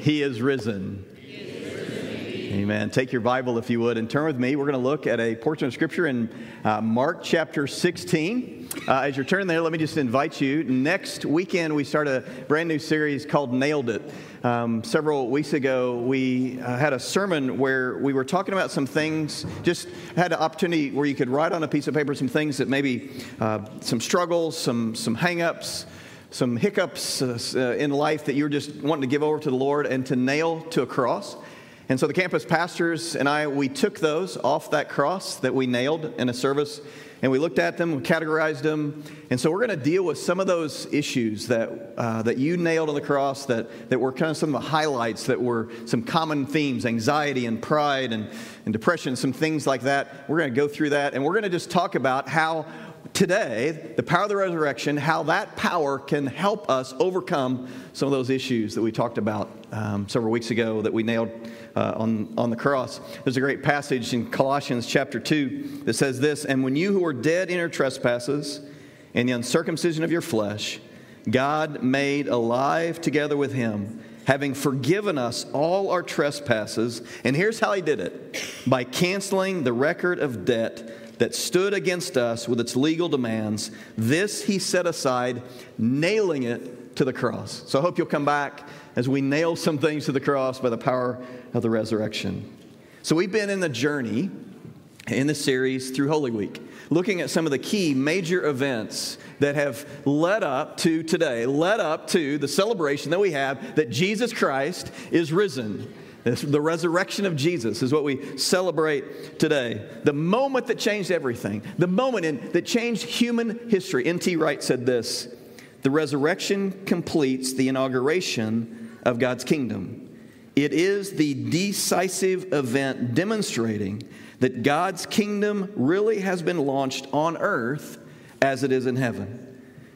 He is risen. Amen. Take your Bible, if you would, and turn with me. We're going to look at a portion of Scripture in uh, Mark chapter 16. Uh, as you're turning there, let me just invite you. Next weekend, we start a brand new series called Nailed It. Um, several weeks ago, we uh, had a sermon where we were talking about some things, just had an opportunity where you could write on a piece of paper some things that maybe uh, some struggles, some, some hang ups some hiccups uh, uh, in life that you're just wanting to give over to the Lord and to nail to a cross. And so the campus pastors and I, we took those off that cross that we nailed in a service and we looked at them, we categorized them. And so we're going to deal with some of those issues that, uh, that you nailed on the cross that, that were kind of some of the highlights that were some common themes anxiety and pride and, and depression, some things like that. We're going to go through that and we're going to just talk about how today, the power of the resurrection, how that power can help us overcome some of those issues that we talked about um, several weeks ago that we nailed uh, on, on the cross. There's a great passage in Colossians chapter 2 that says this And when you who are dead in your trespasses and the uncircumcision of your flesh, God made alive together with him, having forgiven us all our trespasses. And here's how he did it by canceling the record of debt that stood against us with its legal demands. This he set aside, nailing it to the cross. So I hope you'll come back as we nail some things to the cross by the power of the resurrection. So we've been in the journey in the series through Holy Week, looking at some of the key major events that have led up to today, led up to the celebration that we have that Jesus Christ is risen. The resurrection of Jesus is what we celebrate today. The moment that changed everything, the moment in, that changed human history. N.T. Wright said this The resurrection completes the inauguration of God's kingdom. It is the decisive event demonstrating that God's kingdom really has been launched on earth as it is in heaven.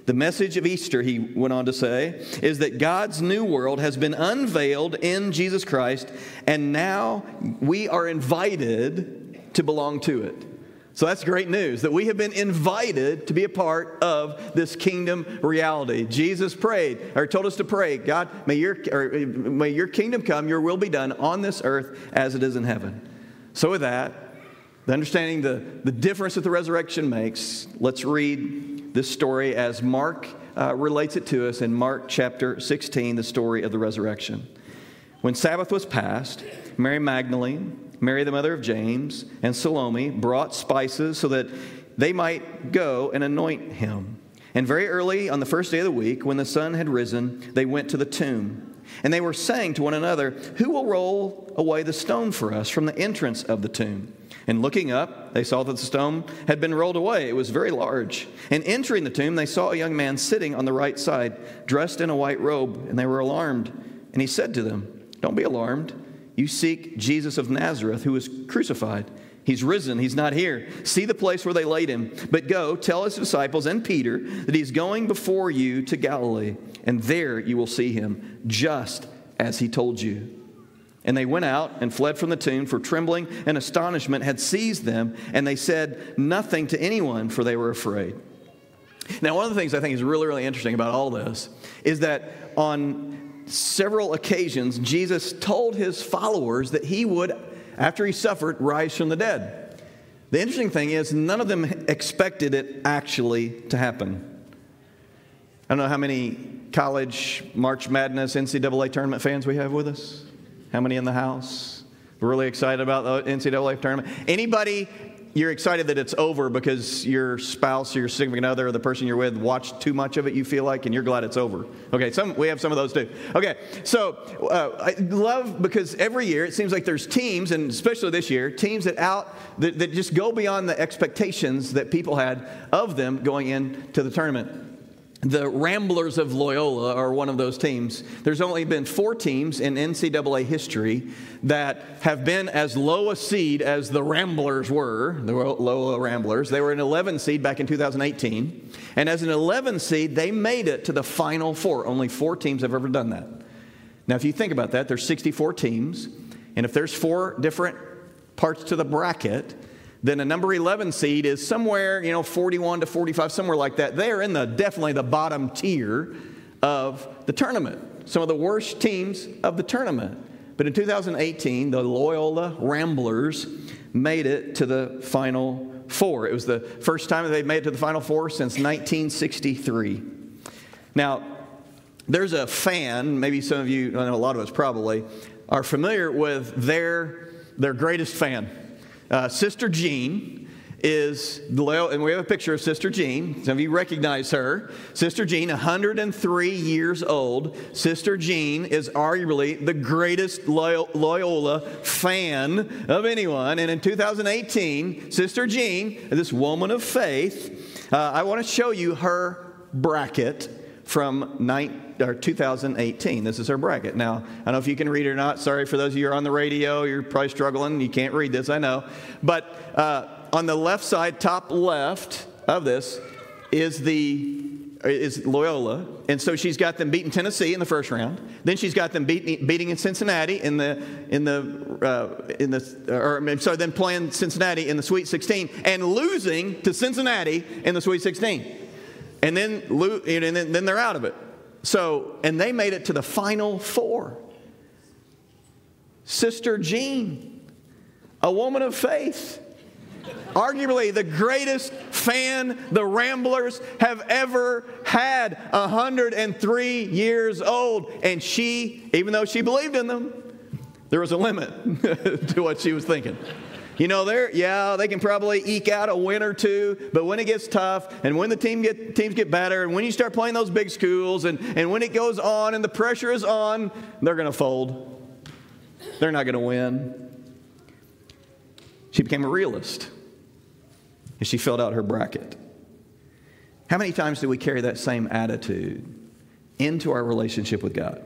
The message of Easter, he went on to say, is that God's new world has been unveiled in Jesus Christ, and now we are invited to belong to it. So that's great news that we have been invited to be a part of this kingdom reality. Jesus prayed or told us to pray, God, may your, may your kingdom come, your will be done on this earth as it is in heaven. So, with that, the understanding the, the difference that the resurrection makes, let's read this story as Mark uh, relates it to us in Mark chapter 16, the story of the resurrection. When Sabbath was passed, Mary Magdalene, Mary the mother of James, and Salome brought spices so that they might go and anoint him. And very early on the first day of the week, when the sun had risen, they went to the tomb. And they were saying to one another, Who will roll away the stone for us from the entrance of the tomb? And looking up, they saw that the stone had been rolled away. It was very large. And entering the tomb, they saw a young man sitting on the right side, dressed in a white robe, and they were alarmed. And he said to them, Don't be alarmed. You seek Jesus of Nazareth, who was crucified. He's risen. He's not here. See the place where they laid him. But go, tell his disciples and Peter that he's going before you to Galilee, and there you will see him, just as he told you. And they went out and fled from the tomb, for trembling and astonishment had seized them, and they said nothing to anyone, for they were afraid. Now, one of the things I think is really, really interesting about all this is that on several occasions, Jesus told his followers that he would, after he suffered, rise from the dead. The interesting thing is, none of them expected it actually to happen. I don't know how many college March Madness NCAA tournament fans we have with us. How many in the house? Really excited about the NCAA tournament. Anybody you're excited that it's over because your spouse or your significant other or the person you're with watched too much of it, you feel like, and you're glad it's over. Okay, some, we have some of those too. Okay, so uh, I love because every year it seems like there's teams, and especially this year, teams that out that, that just go beyond the expectations that people had of them going into the tournament. The Ramblers of Loyola are one of those teams. There's only been four teams in NCAA history that have been as low a seed as the Ramblers were, the Loyola Ramblers. They were an 11 seed back in 2018. And as an 11 seed, they made it to the Final Four. Only four teams have ever done that. Now, if you think about that, there's 64 teams. And if there's four different parts to the bracket, then a number 11 seed is somewhere, you know, 41 to 45, somewhere like that. They're in the definitely the bottom tier of the tournament. some of the worst teams of the tournament. But in 2018, the Loyola Ramblers made it to the Final Four. It was the first time they'd made it to the Final Four since 1963. Now, there's a fan, maybe some of you, I know a lot of us probably, are familiar with their, their greatest fan. Uh, Sister Jean is and we have a picture of Sister Jean. Some of you recognize her. Sister Jean, 103 years old. Sister Jean is arguably the greatest Loyola fan of anyone. And in 2018, Sister Jean, this woman of faith, uh, I want to show you her bracket from nine, or 2018. This is her bracket. Now, I don't know if you can read it or not. Sorry for those of you who are on the radio. You're probably struggling. You can't read this, I know. But uh, on the left side, top left of this, is the is Loyola, and so she's got them beating Tennessee in the first round. Then she's got them beating, beating in Cincinnati in the in the uh, in the or I'm sorry, then playing Cincinnati in the Sweet 16 and losing to Cincinnati in the Sweet 16, and then and then, they're out of it. So and they made it to the Final Four. Sister Jean, a woman of faith arguably the greatest fan the Ramblers have ever had, 103 years old. And she, even though she believed in them, there was a limit to what she was thinking. You know, they're, yeah, they can probably eke out a win or two, but when it gets tough and when the team get, teams get better and when you start playing those big schools and, and when it goes on and the pressure is on, they're going to fold. They're not going to win. She became a realist and she filled out her bracket. How many times do we carry that same attitude into our relationship with God?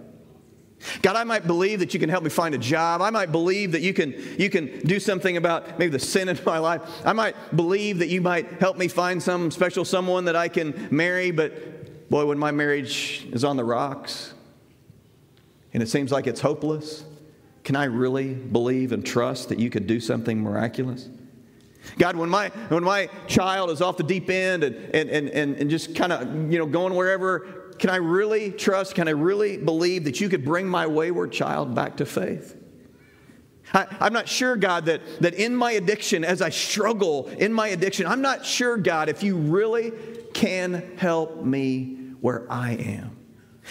God, I might believe that you can help me find a job. I might believe that you can, you can do something about maybe the sin in my life. I might believe that you might help me find some special someone that I can marry, but boy, when my marriage is on the rocks and it seems like it's hopeless, can I really believe and trust that you could do something miraculous? God, when my, when my child is off the deep end and, and, and, and just kind of, you know, going wherever, can I really trust, can I really believe that you could bring my wayward child back to faith? I, am not sure, God, that, that in my addiction, as I struggle in my addiction, I'm not sure, God, if you really can help me where I am.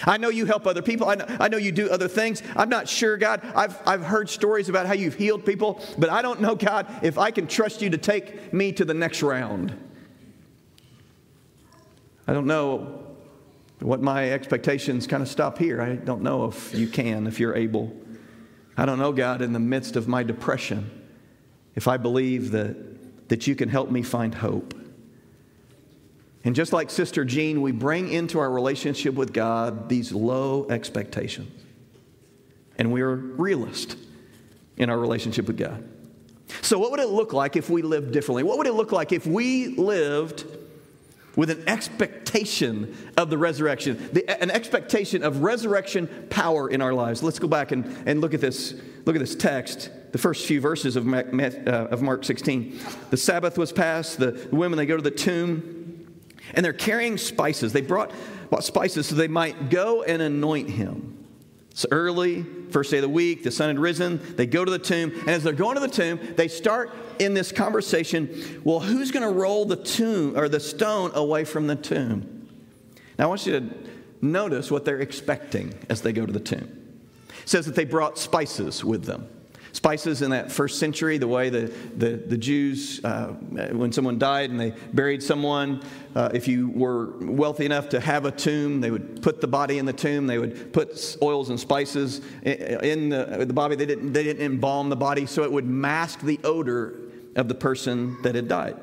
I know you help other people. I know, I know, you do other things. I'm not sure, God. I've, I've heard stories about how you've healed people, but I don't know, God, if I can trust you to take me to the next round. I don't know what my expectations kind of stop here. I don't know if you can, if you're able. I don't know, God, in the midst of my depression, if I believe that, that you can help me find hope. And just like Sister Jean, we bring into our relationship with God these low expectations. And we're realist in our relationship with God. So, what would it look like if we lived differently? What would it look like if we lived with an expectation of the resurrection, the, an expectation of resurrection power in our lives? Let's go back and, and look at this. Look at this text, the first few verses of, uh, of Mark 16. The Sabbath was passed. The women they go to the tomb. And they're carrying spices. They brought, brought spices so they might go and anoint him. It's early, first day of the week, the sun had risen. They go to the tomb, and as they're going to the tomb, they start in this conversation well, who's going to roll the tomb or the stone away from the tomb? Now, I want you to notice what they're expecting as they go to the tomb. It says that they brought spices with them. Spices in that first century, the way the, the, the Jews, uh, when someone died and they buried someone, uh, if you were wealthy enough to have a tomb, they would put the body in the tomb. They would put oils and spices in the, the body. They didn't, they didn't embalm the body so it would mask the odor of the person that had died.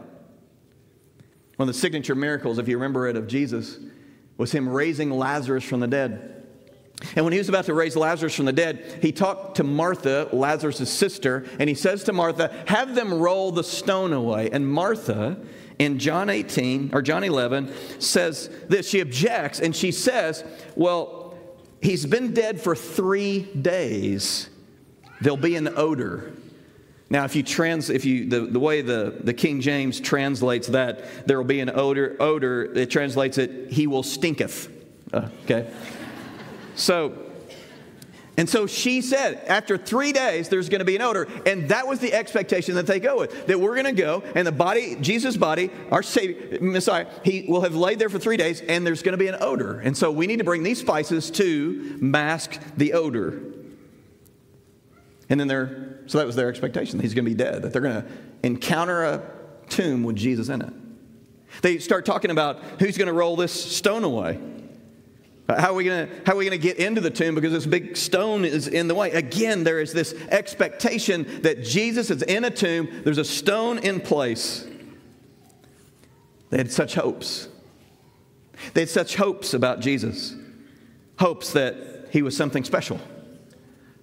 One of the signature miracles, if you remember it, of Jesus was him raising Lazarus from the dead. And when he was about to raise Lazarus from the dead, he talked to Martha, Lazarus' sister, and he says to Martha, Have them roll the stone away. And Martha, in John 18 or John 11, says this. She objects and she says, Well, he's been dead for three days. There'll be an odor. Now, if you trans, if you the, the way the, the King James translates that, there will be an odor. Odor. It translates it. He will stinketh. Uh, okay. So And so she said, after three days, there's going to be an odor. And that was the expectation that they go with. That we're going to go, and the body, Jesus' body, our Savior, Messiah, he will have laid there for three days, and there's going to be an odor. And so we need to bring these spices to mask the odor. And then they're, so that was their expectation. He's going to be dead, that they're going to encounter a tomb with Jesus in it. They start talking about who's going to roll this stone away. How are we going to get into the tomb because this big stone is in the way? Again, there is this expectation that Jesus is in a tomb. There's a stone in place. They had such hopes. They had such hopes about Jesus. Hopes that he was something special.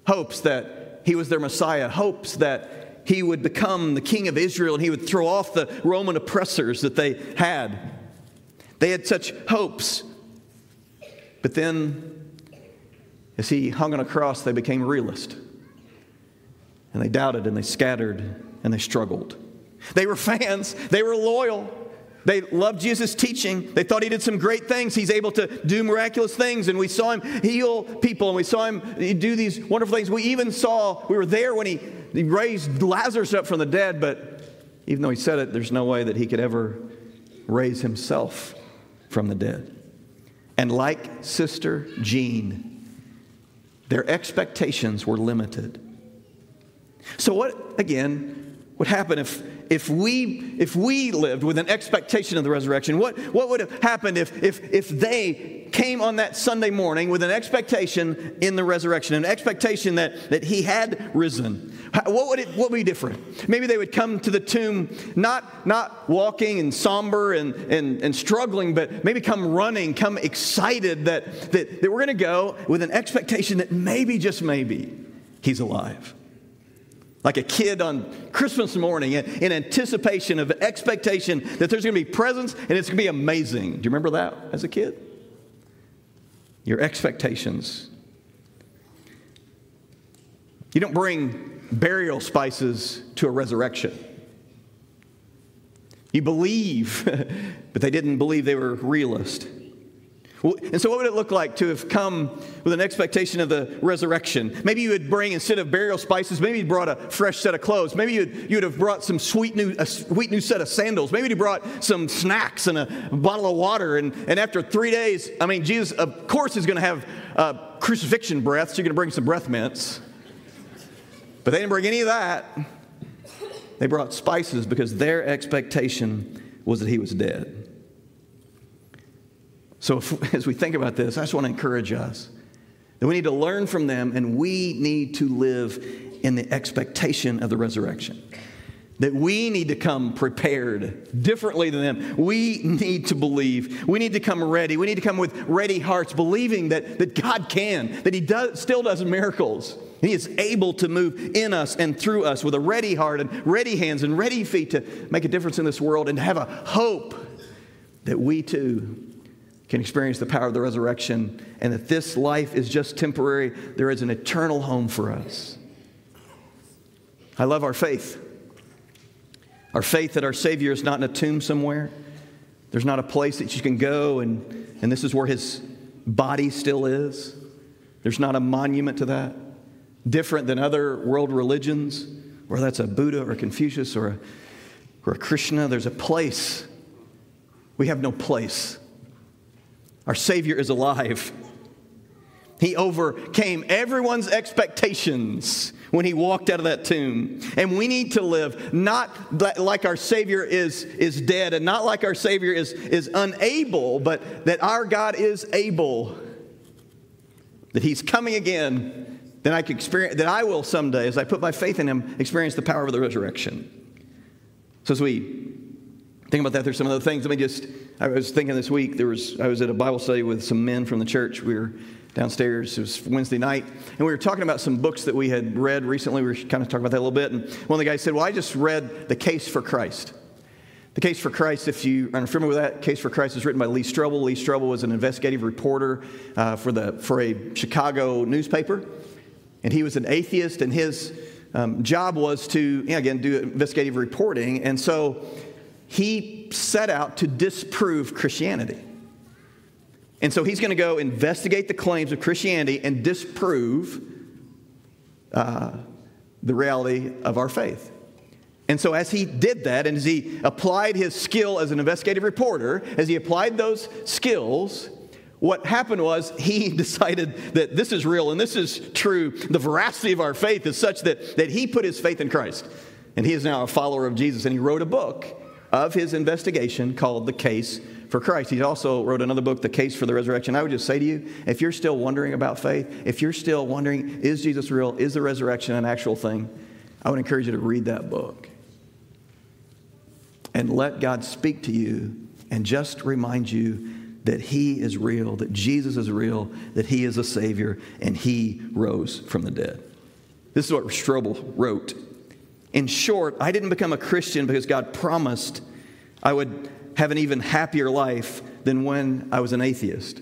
Hopes that he was their Messiah. Hopes that he would become the king of Israel and he would throw off the Roman oppressors that they had. They had such hopes but then, as he hung on a cross, they became realist. And they doubted and they scattered and they struggled. They were fans, they were loyal. They loved Jesus' teaching. They thought he did some great things. He's able to do miraculous things. And we saw him heal people and we saw him do these wonderful things. We even saw, we were there when he, he raised Lazarus up from the dead, but even though he said it, there's no way that he could ever raise himself from the dead. And like Sister Jean, their expectations were limited. So, what again would happen if, if, we, if we lived with an expectation of the resurrection? What, what would have happened if, if, if they came on that Sunday morning with an expectation in the resurrection, an expectation that, that he had risen? What would, it, what would be different? Maybe they would come to the tomb not, not walking and somber and, and, and struggling, but maybe come running, come excited that, that, that we're going to go with an expectation that maybe, just maybe, he's alive. Like a kid on Christmas morning in anticipation of expectation that there's going to be presents and it's going to be amazing. Do you remember that as a kid? Your expectations. You don't bring burial spices to a resurrection. You believe, but they didn't believe they were realist. And so, what would it look like to have come with an expectation of the resurrection? Maybe you would bring, instead of burial spices, maybe you brought a fresh set of clothes. Maybe you'd, you'd have brought some sweet new, a sweet new set of sandals. Maybe you brought some snacks and a bottle of water. And, and after three days, I mean, Jesus, of course, is going to have uh, crucifixion breath, so you're going to bring some breath mints. But they didn't bring any of that. They brought spices because their expectation was that he was dead. So, if, as we think about this, I just want to encourage us that we need to learn from them and we need to live in the expectation of the resurrection. That we need to come prepared differently than them. We need to believe. We need to come ready. We need to come with ready hearts, believing that, that God can, that He does, still does miracles he is able to move in us and through us with a ready heart and ready hands and ready feet to make a difference in this world and to have a hope that we too can experience the power of the resurrection and that this life is just temporary. There is an eternal home for us. I love our faith. Our faith that our Savior is not in a tomb somewhere. There's not a place that you can go and, and this is where his body still is. There's not a monument to that different than other world religions, whether that's a Buddha or Confucius or a, or a Krishna. There's a place. We have no place. Our Savior is alive. He overcame everyone's expectations when he walked out of that tomb. And we need to live not like our Savior is, is dead and not like our Savior is, is unable, but that our God is able, that he's coming again then I can experience that I will someday, as I put my faith in him, experience the power of the resurrection. So as we think about that, there's some other things. Let me just I was thinking this week, there was I was at a Bible study with some men from the church. We were downstairs, it was Wednesday night, and we were talking about some books that we had read recently. We were kind of talking about that a little bit. And one of the guys said, Well, I just read The Case for Christ. The Case for Christ, if you are familiar with that, Case for Christ was written by Lee Strobel. Lee Strobel was an investigative reporter uh, for, the, for a Chicago newspaper. And he was an atheist, and his um, job was to, you know, again, do investigative reporting. And so he set out to disprove Christianity. And so he's going to go investigate the claims of Christianity and disprove uh, the reality of our faith. And so, as he did that, and as he applied his skill as an investigative reporter, as he applied those skills, what happened was he decided that this is real and this is true. The veracity of our faith is such that, that he put his faith in Christ. And he is now a follower of Jesus. And he wrote a book of his investigation called The Case for Christ. He also wrote another book, The Case for the Resurrection. I would just say to you, if you're still wondering about faith, if you're still wondering, is Jesus real? Is the resurrection an actual thing? I would encourage you to read that book and let God speak to you and just remind you that He is real, that Jesus is real, that He is a Savior, and He rose from the dead. This is what Strobel wrote. In short, I didn't become a Christian because God promised I would have an even happier life than when I was an atheist.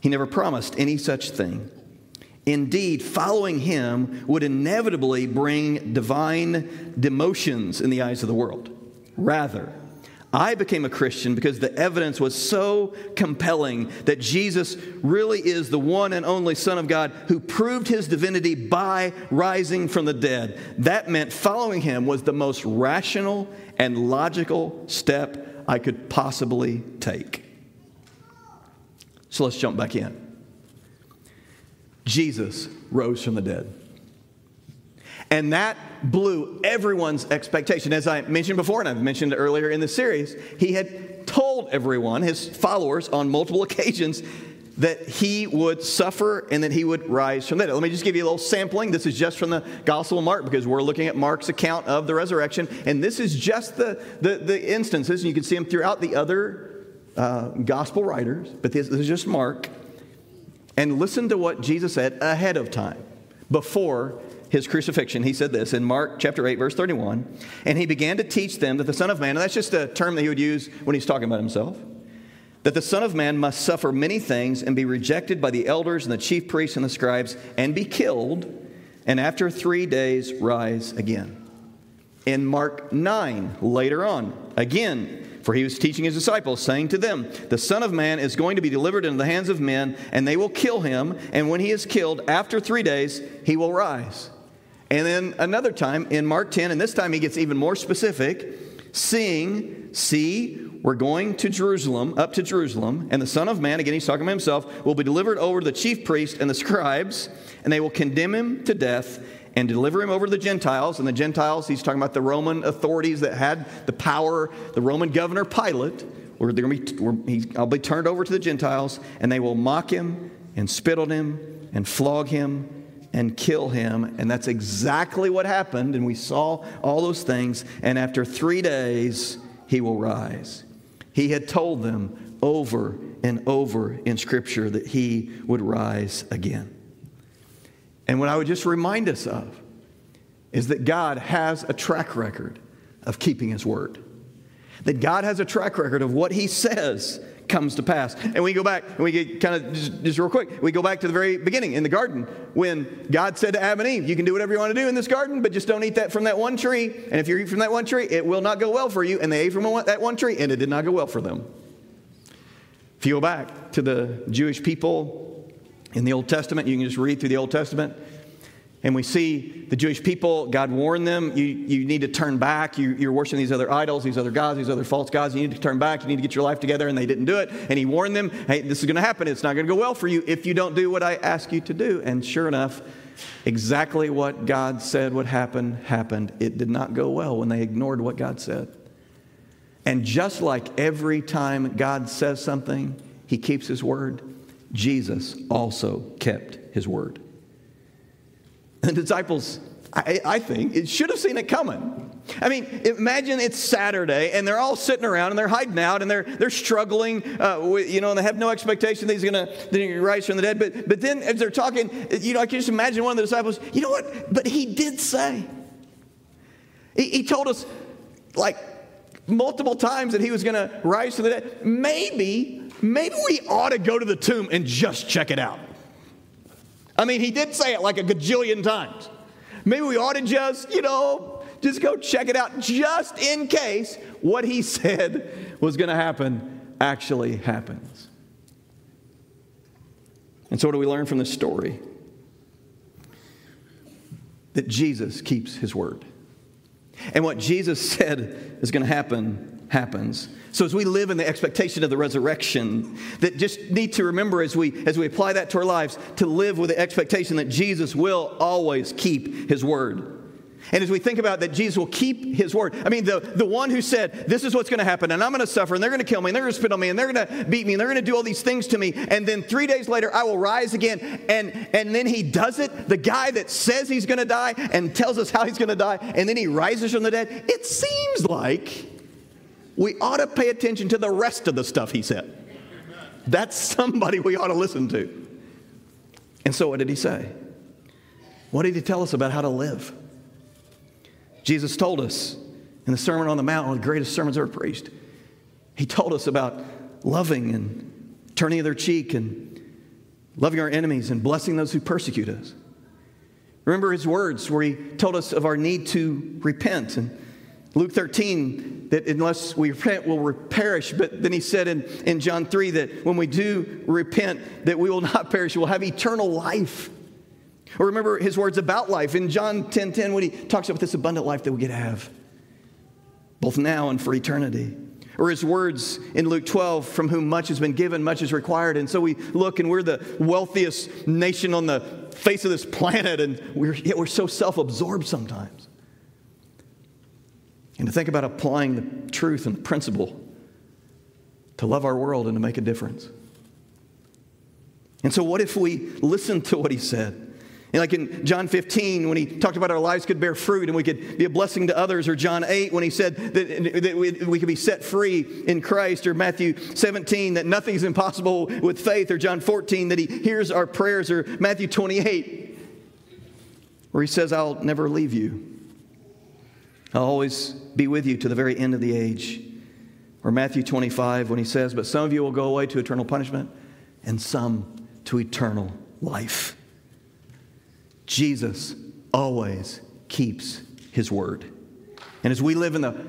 He never promised any such thing. Indeed, following him would inevitably bring divine demotions in the eyes of the world. Rather, I became a Christian because the evidence was so compelling that Jesus really is the one and only Son of God who proved his divinity by rising from the dead. That meant following him was the most rational and logical step I could possibly take. So let's jump back in. Jesus rose from the dead. And that blew everyone's expectation. As I mentioned before, and I've mentioned earlier in the series, he had told everyone, his followers, on multiple occasions, that he would suffer and that he would rise from dead. Let me just give you a little sampling. This is just from the Gospel of Mark because we're looking at Mark's account of the resurrection. And this is just the, the, the instances, and you can see them throughout the other uh, Gospel writers, but this, this is just Mark. And listen to what Jesus said ahead of time, before his crucifixion, he said this in Mark chapter 8, verse 31. And he began to teach them that the Son of Man, and that's just a term that he would use when he's talking about himself, that the Son of Man must suffer many things and be rejected by the elders and the chief priests and the scribes and be killed, and after three days rise again. In Mark 9, later on, again, for he was teaching his disciples, saying to them, The Son of Man is going to be delivered into the hands of men, and they will kill him, and when he is killed, after three days, he will rise. And then another time in Mark 10, and this time he gets even more specific, seeing, see, we're going to Jerusalem, up to Jerusalem, and the Son of Man, again he's talking about himself, will be delivered over to the chief priests and the scribes, and they will condemn him to death and deliver him over to the Gentiles. And the Gentiles, he's talking about the Roman authorities that had the power, the Roman governor Pilate, where they're going to be, where he, I'll be turned over to the Gentiles, and they will mock him and spit on him and flog him and kill him. And that's exactly what happened. And we saw all those things. And after three days, he will rise. He had told them over and over in Scripture that he would rise again. And what I would just remind us of is that God has a track record of keeping his word. That God has a track record of what he says comes to pass. And we go back, and we get kind of just, just, real quick, we go back to the very beginning in the garden when God said to Adam and Eve, You can do whatever you want to do in this garden, but just don't eat that from that one tree. And if you eat from that one tree, it will not go well for you. And they ate from that one tree, and it did not go well for them. If you go back to the Jewish people in the Old Testament, you can just read through the Old Testament. And we see the Jewish people, God warned them, you, you need to turn back. You, you're worshiping these other idols, these other gods, these other false gods. You need to turn back. You need to get your life together. And they didn't do it. And he warned them, hey, this is going to happen. It's not going to go well for you if you don't do what I ask you to do. And sure enough, exactly what God said would happen happened. It did not go well when they ignored what God said. And just like every time God says something, he keeps his word, Jesus also kept his word. The disciples, I, I think, it should have seen it coming. I mean, imagine it's Saturday and they're all sitting around and they're hiding out and they're, they're struggling, uh, with, you know, and they have no expectation that he's going to rise from the dead. But, but then as they're talking, you know, I can just imagine one of the disciples, you know what? But he did say. He, he told us, like, multiple times that he was going to rise from the dead. Maybe, maybe we ought to go to the tomb and just check it out. I mean, he did say it like a gajillion times. Maybe we ought to just, you know, just go check it out just in case what he said was going to happen actually happens. And so, what do we learn from this story? that Jesus keeps his word. And what Jesus said is going to happen, happens. So as we live in the expectation of the resurrection, that just need to remember as we as we apply that to our lives to live with the expectation that Jesus will always keep his word. And as we think about that Jesus will keep his word, I mean, the, the one who said, This is what's going to happen, and I'm going to suffer, and they're going to kill me, and they're going to spit on me, and they're going to beat me, and they're going to do all these things to me, and then three days later, I will rise again. And, and then he does it, the guy that says he's going to die and tells us how he's going to die, and then he rises from the dead. It seems like we ought to pay attention to the rest of the stuff he said. That's somebody we ought to listen to. And so, what did he say? What did he tell us about how to live? Jesus told us in the Sermon on the Mount, one of the greatest sermons ever preached. He told us about loving and turning the other cheek and loving our enemies and blessing those who persecute us. Remember his words where he told us of our need to repent. And Luke 13, that unless we repent, we'll perish. But then he said in, in John 3 that when we do repent, that we will not perish, we'll have eternal life. Or remember his words about life in John 10 10 when he talks about this abundant life that we get to have, both now and for eternity. Or his words in Luke 12, from whom much has been given, much is required. And so we look and we're the wealthiest nation on the face of this planet, and we're, yet we're so self absorbed sometimes. And to think about applying the truth and the principle to love our world and to make a difference. And so, what if we listen to what he said? And like in John 15, when he talked about our lives could bear fruit and we could be a blessing to others, or John 8, when he said that, that we, we could be set free in Christ, or Matthew 17, that nothing is impossible with faith, or John 14, that he hears our prayers, or Matthew 28, where he says, I'll never leave you. I'll always be with you to the very end of the age. Or Matthew 25, when he says, But some of you will go away to eternal punishment, and some to eternal life. Jesus always keeps his word. And as we live in the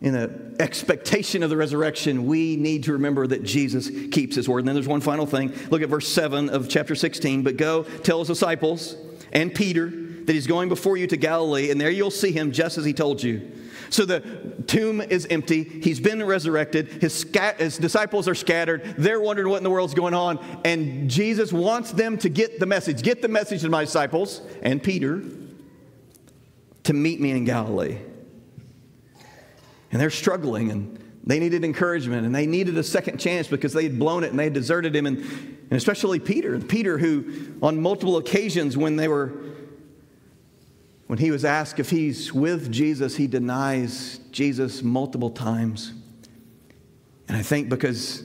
in the expectation of the resurrection, we need to remember that Jesus keeps his word. And then there's one final thing. Look at verse 7 of chapter 16. But go tell his disciples and Peter that he's going before you to Galilee, and there you'll see him just as he told you. So the tomb is empty. He's been resurrected. His, scat- his, disciples are scattered. They're wondering what in the world's going on. And Jesus wants them to get the message. Get the message to my disciples and Peter to meet me in Galilee. And they're struggling and they needed encouragement and they needed a second chance because they had blown it and they had deserted him. And, and especially Peter. Peter, who on multiple occasions when they were when he was asked if he's with Jesus, he denies Jesus multiple times. And I think because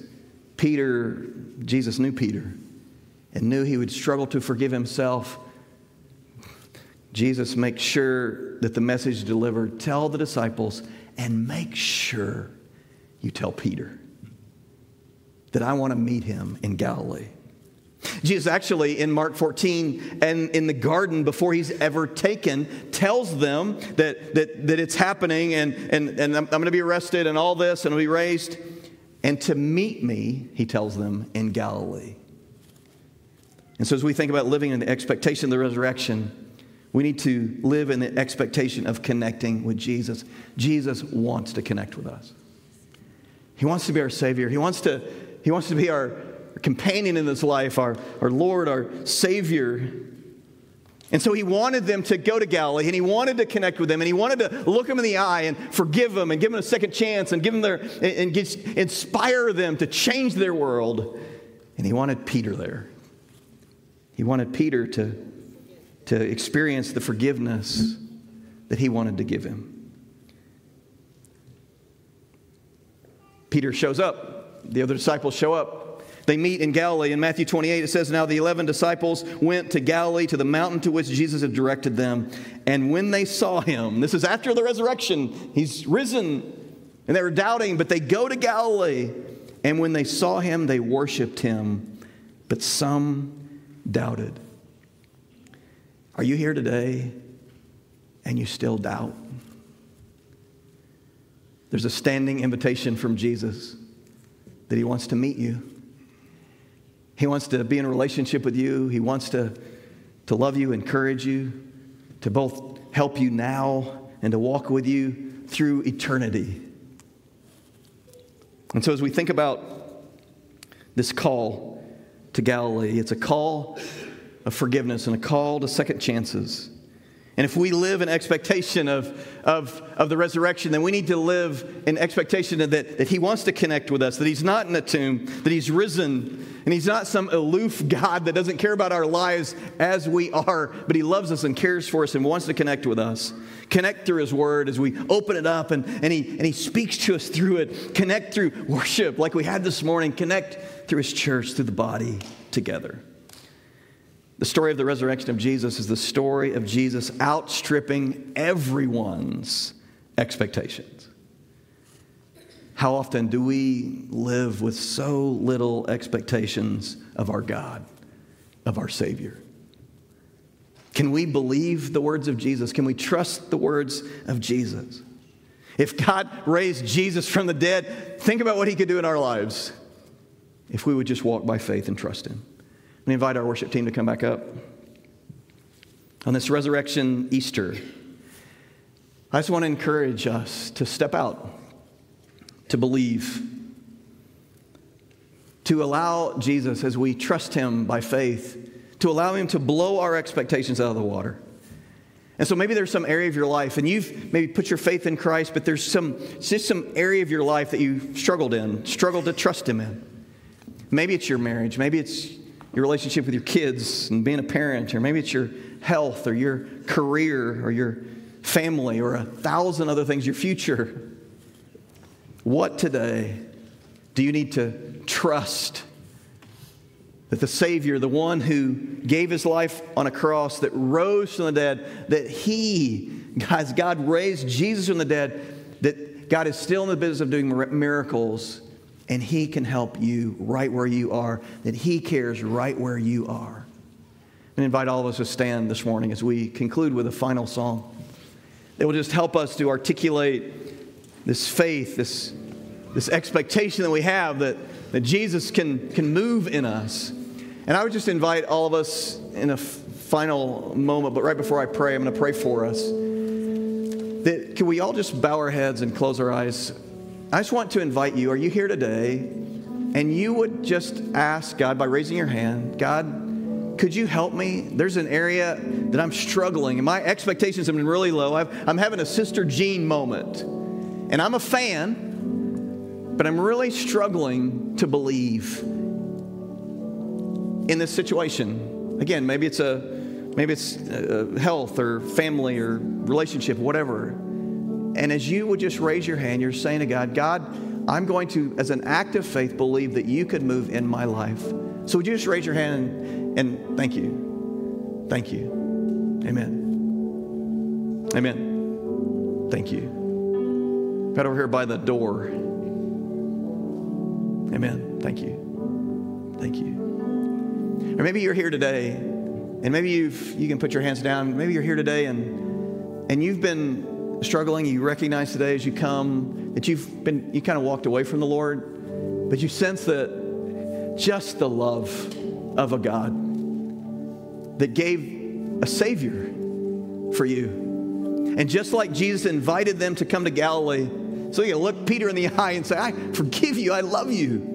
Peter, Jesus knew Peter and knew he would struggle to forgive himself, Jesus makes sure that the message delivered. Tell the disciples and make sure you tell Peter that I want to meet him in Galilee. Jesus actually in Mark 14 and in the garden before he's ever taken tells them that, that, that it's happening and, and, and I'm, I'm going to be arrested and all this and I'll be raised. And to meet me, he tells them, in Galilee. And so as we think about living in the expectation of the resurrection, we need to live in the expectation of connecting with Jesus. Jesus wants to connect with us. He wants to be our Savior. He wants to, he wants to be our, our companion in this life, our, our Lord, our Savior. And so he wanted them to go to Galilee and he wanted to connect with them and he wanted to look them in the eye and forgive them and give them a second chance and give them their and get, inspire them to change their world. And he wanted Peter there. He wanted Peter to, to experience the forgiveness that he wanted to give him. Peter shows up. The other disciples show up. They meet in Galilee. In Matthew 28, it says, Now the 11 disciples went to Galilee to the mountain to which Jesus had directed them. And when they saw him, this is after the resurrection, he's risen. And they were doubting, but they go to Galilee. And when they saw him, they worshiped him. But some doubted. Are you here today and you still doubt? There's a standing invitation from Jesus that he wants to meet you. He wants to be in a relationship with you. He wants to, to love you, encourage you, to both help you now and to walk with you through eternity. And so, as we think about this call to Galilee, it's a call of forgiveness and a call to second chances. And if we live in expectation of, of, of the resurrection, then we need to live in expectation that, that He wants to connect with us, that He's not in a tomb, that He's risen, and He's not some aloof God that doesn't care about our lives as we are, but He loves us and cares for us and wants to connect with us. Connect through His Word as we open it up and, and, he, and He speaks to us through it. Connect through worship like we had this morning. Connect through His church, through the body together. The story of the resurrection of Jesus is the story of Jesus outstripping everyone's expectations. How often do we live with so little expectations of our God, of our Savior? Can we believe the words of Jesus? Can we trust the words of Jesus? If God raised Jesus from the dead, think about what he could do in our lives if we would just walk by faith and trust him. Let me invite our worship team to come back up. On this resurrection Easter, I just want to encourage us to step out, to believe, to allow Jesus, as we trust him by faith, to allow him to blow our expectations out of the water. And so maybe there's some area of your life, and you've maybe put your faith in Christ, but there's some just some area of your life that you struggled in, struggled to trust Him in. Maybe it's your marriage, maybe it's your relationship with your kids and being a parent, or maybe it's your health or your career or your family or a thousand other things, your future. What today do you need to trust that the Savior, the one who gave his life on a cross, that rose from the dead, that he, guys, God raised Jesus from the dead, that God is still in the business of doing miracles and He can help you right where you are, that He cares right where you are. And invite all of us to stand this morning as we conclude with a final song that will just help us to articulate this faith, this, this expectation that we have that, that Jesus can, can move in us. And I would just invite all of us in a final moment, but right before I pray, I'm going to pray for us. That can we all just bow our heads and close our eyes I just want to invite you. Are you here today? And you would just ask God by raising your hand, God, could you help me? There's an area that I'm struggling, and my expectations have been really low. i am having a Sister Jean moment. And I'm a fan, but I'm really struggling to believe in this situation. Again, maybe it's a maybe it's a health or family or relationship, whatever. And as you would just raise your hand, you're saying to God, God, I'm going to, as an act of faith, believe that you could move in my life. So would you just raise your hand and, and thank you? Thank you. Amen. Amen. Thank you. Right over here by the door. Amen. Thank you. Thank you. Or maybe you're here today, and maybe you've you can put your hands down. Maybe you're here today and and you've been struggling, you recognize today as you come that you've been, you kind of walked away from the Lord, but you sense that just the love of a God that gave a Savior for you. And just like Jesus invited them to come to Galilee, so you look Peter in the eye and say, I forgive you, I love you.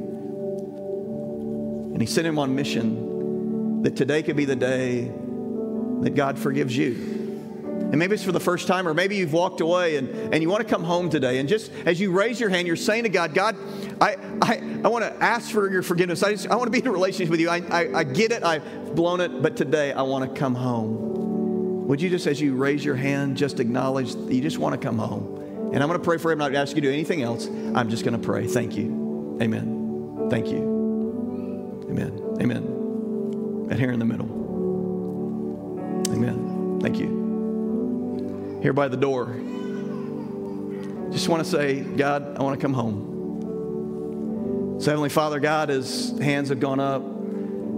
And he sent him on mission that today could be the day that God forgives you. And maybe it's for the first time, or maybe you've walked away and, and you want to come home today. And just as you raise your hand, you're saying to God, God, I, I, I want to ask for your forgiveness. I, just, I want to be in a relationship with you. I, I, I get it, I've blown it, but today I want to come home. Would you just, as you raise your hand, just acknowledge that you just want to come home? And I'm going to pray for him. I'm not ask you to do anything else. I'm just going to pray. Thank you. Amen. Thank you. Amen. Amen. Right here in the middle. Amen. Thank you here by the door. Just want to say, God, I want to come home. So, Heavenly Father, God, as hands have gone up,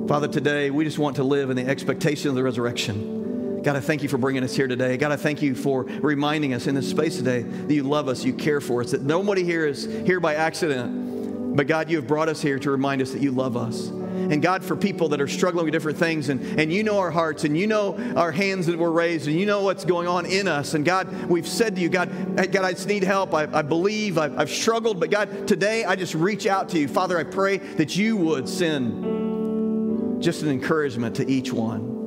Father, today we just want to live in the expectation of the resurrection. God, I thank you for bringing us here today. God, I thank you for reminding us in this space today that you love us, you care for us, that nobody here is here by accident, but God, you have brought us here to remind us that you love us. And God, for people that are struggling with different things, and, and you know our hearts, and you know our hands that were raised, and you know what's going on in us. And God, we've said to you, God, God, I just need help. I, I believe I've, I've struggled, but God, today I just reach out to you. Father, I pray that you would send just an encouragement to each one.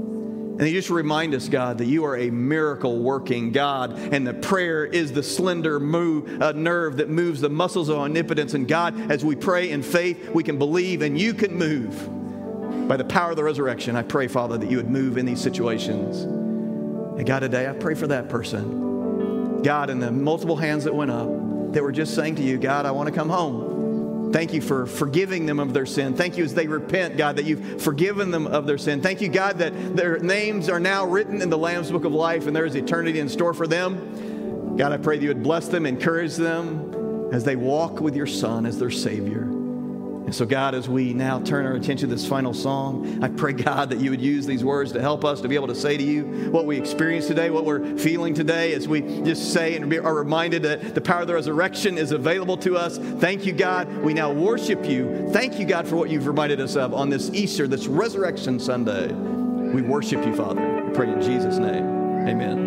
And you just remind us, God, that you are a miracle working God, and the prayer is the slender move, uh, nerve that moves the muscles of omnipotence. And God, as we pray in faith, we can believe and you can move by the power of the resurrection. I pray, Father, that you would move in these situations. And God, today I pray for that person. God, in the multiple hands that went up, that were just saying to you, God, I want to come home. Thank you for forgiving them of their sin. Thank you as they repent, God, that you've forgiven them of their sin. Thank you, God, that their names are now written in the Lamb's Book of Life and there is eternity in store for them. God, I pray that you would bless them, encourage them as they walk with your Son as their Savior. And so, God, as we now turn our attention to this final song, I pray, God, that you would use these words to help us to be able to say to you what we experienced today, what we're feeling today, as we just say and are reminded that the power of the resurrection is available to us. Thank you, God. We now worship you. Thank you, God, for what you've reminded us of on this Easter, this Resurrection Sunday. We worship you, Father. We pray in Jesus' name. Amen.